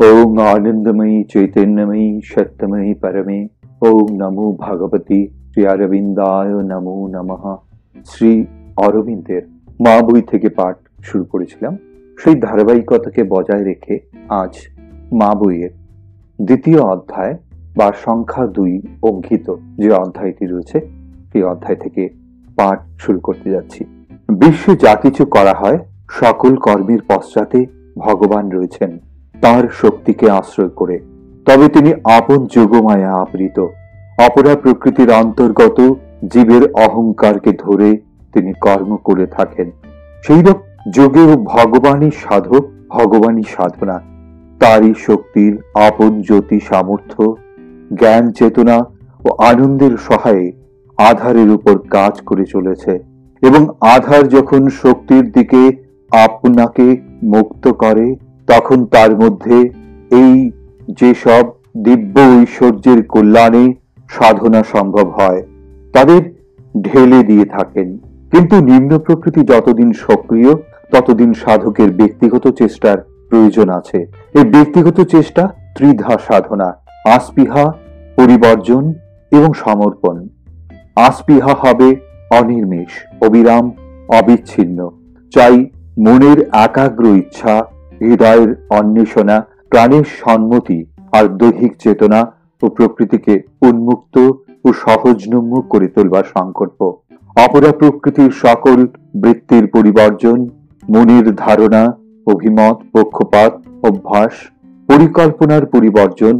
ওং আনন্দময়ী চৈতন্যময়ী সত্যময়ী পরমে ওং নমো ভগবতী শ্রী অরবিন্দায় নমো নমঃ শ্রী অরবিন্দের মা বই থেকে পাঠ শুরু করেছিলাম। সেই ধারাবাহিকতাকে বজায় রেখে আজ মা বইয়ের দ্বিতীয় অধ্যায় বা সংখ্যা দুই অঙ্কিত যে অধ্যায়টি রয়েছে, সেই অধ্যায় থেকে পাঠ শুরু করতে যাচ্ছি। বিশ্বে যা কিছু করা হয়, সকল কর্মের পশ্চাতে ভগবান রয়েছেন। তার শক্তিকে আশ্রয় করে। তবে তিনি আপন যোগমায়া আবৃত। অপরা প্রকৃতির অন্তর্গত জীবের অহংকারকে ধরে তিনি কর্ম করে থাকেন। সেই যোগে ও ভগবানই সাধক, ভগবানই সাধনা। তারই শক্তির আপন জ্যোতি সামর্থ্য, জ্ঞান চেতনা ও আনন্দের সহায়ে আধারের উপর কাজ করে চলেছে এবং আধার যখন শক্তির দিকে আপনাকে মুক্ত করে তখন তার মধ্যে এই যেসব দিব্য ঐশ্বর্যের কল্যাণে সাধনা সম্ভব হয়, তাদের ঢেলে দিয়ে থাকেন। কিন্তু নিম্ন প্রকৃতি যতদিন সক্রিয়, ততদিন সাধকের ব্যক্তিগত চেষ্টার প্রয়োজন আছে। এই ব্যক্তিগত চেষ্টা ত্রিধা সাধনা, আসপিহা, পরিবর্জন এবং সমর্পণ। আসপিহা হবে অনির্মেষ অবিরাম, অবিচ্ছিন্ন। চাই মনের একাগ্র ইচ্ছা হৃদয়ের অন্বেষণা, প্রাণের সম্মতি আর দৈহিক চেতনা ও প্রকৃতিকে উন্মুক্ত ও সহজনম্য করে তোলবার সংকল্প। অপরা প্রকৃতির সকল বৃত্তির পরিবর্জন, মনের ধারণা, অভিমত, পক্ষপাত, অভ্যাস, পরিকল্পনার পরিবর্জন,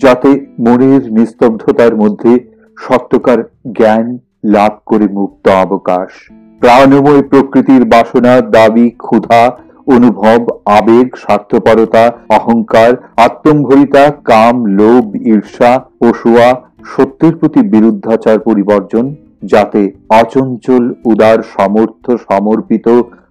যাতে মনের নিস্তব্ধতার মধ্যে সত্যকার জ্ঞান লাভ করে মুক্ত অবকাশ। প্রাণময় প্রকৃতির বাসনা, দাবি, ক্ষুধা অনুভব, আবেগ, স্বার্থপরতা, অহংকার আত্মম্ভরিতা কাম, লোভ, ঈর্ষা পশুয়া সত্যের প্রতি বিরুদ্ধাচার পরিবর্জন, যাতে অচঞ্চল, উদার সমর্থ সমর্পিত,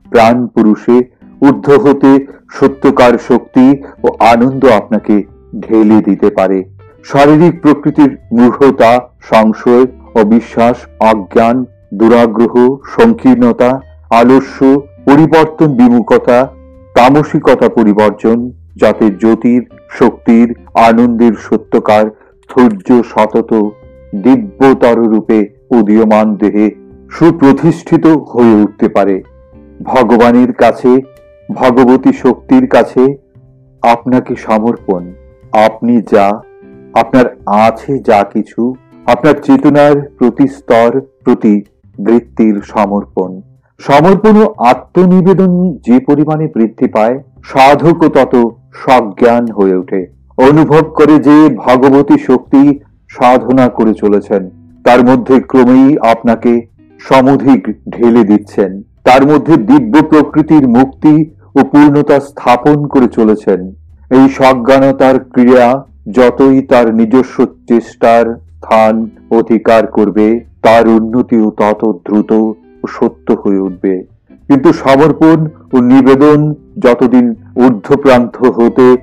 প্রাণ পুরুষে ঊর্ধ্ব হতে সত্যকার শক্তি ও আনন্দ আপনাকে ঢেলে দিতে পারে। শারীরিক প্রকৃতির মূঢ়তা, সংশয় অবিশ্বাস অজ্ঞান, দুরাগ্রহ, সংকীর্ণতা, আলস্য পরিবর্তন বিমুখতা তামসিকতা পরিবর্জন যাতে জ্যোতির, শক্তির, আনন্দের সত্যকার, ধৈর্য সতত, দিব্যতর রূপে উদীয়মান দেহে সুপ্রতিষ্ঠিত হয়ে উঠতে পারে। ভগবানের কাছে, ভগবতী শক্তির কাছে আপনাকে সমর্পণ। আপনি যা, আপনার আছে যা কিছু, আপনার চেতনার প্রতি স্তর প্রতি বৃত্তির সমর্পণ। সমর্পণ আত্মনিবেদন যে পরিমাণে বৃদ্ধি পায়, সাধক তত সজ্ঞান হয়ে ওঠে। অনুভব করে যে ভগবতী শক্তি সাধনা করে চলেছেন। তার মধ্যে ক্রমেই আপনাকে সমধিক ঢেলে দিচ্ছেন। তার মধ্যে দিব্য প্রকৃতির মুক্তি ও পূর্ণতা স্থাপন করে চলেছেন। এই সজ্ঞানতার ক্রিয়া যতই তার নিজস্ব চেষ্টার স্থান অধিকার করবে, তার উন্নতিও তত দ্রুত ও সত্য হয়ে উঠবে। কিন্তু সমর্পণ ও নিবেদন যতদিন ঊর্ধ্বপ্রান্ত হতে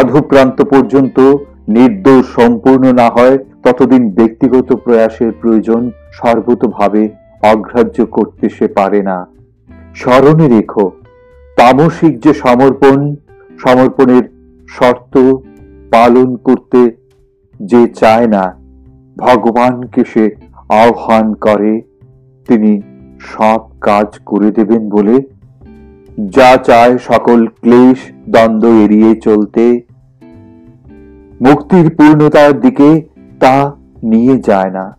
অধপ্রান্ত পর্যন্ত নির্দোষ সম্পূর্ণ না হয়, ততদিন ব্যক্তিগত প্রয়াসের প্রয়োজন সর্বতভাবে অগ্রাহ্য করতে সে পারে না। স্মরণে রেখো, তামসিক যে সমর্পণ, সমর্পণের শর্ত পালন করতে যে চায় না, ভগবানকে সে আহ্বান করে, তিনি সব কাজ করে দেবেন বলে। যা চায় সকল ক্লেশ দ্বন্দ্ব এড়িয়ে চলতে। মুক্তির পূর্ণতার দিকে তা নিয়ে যায় না।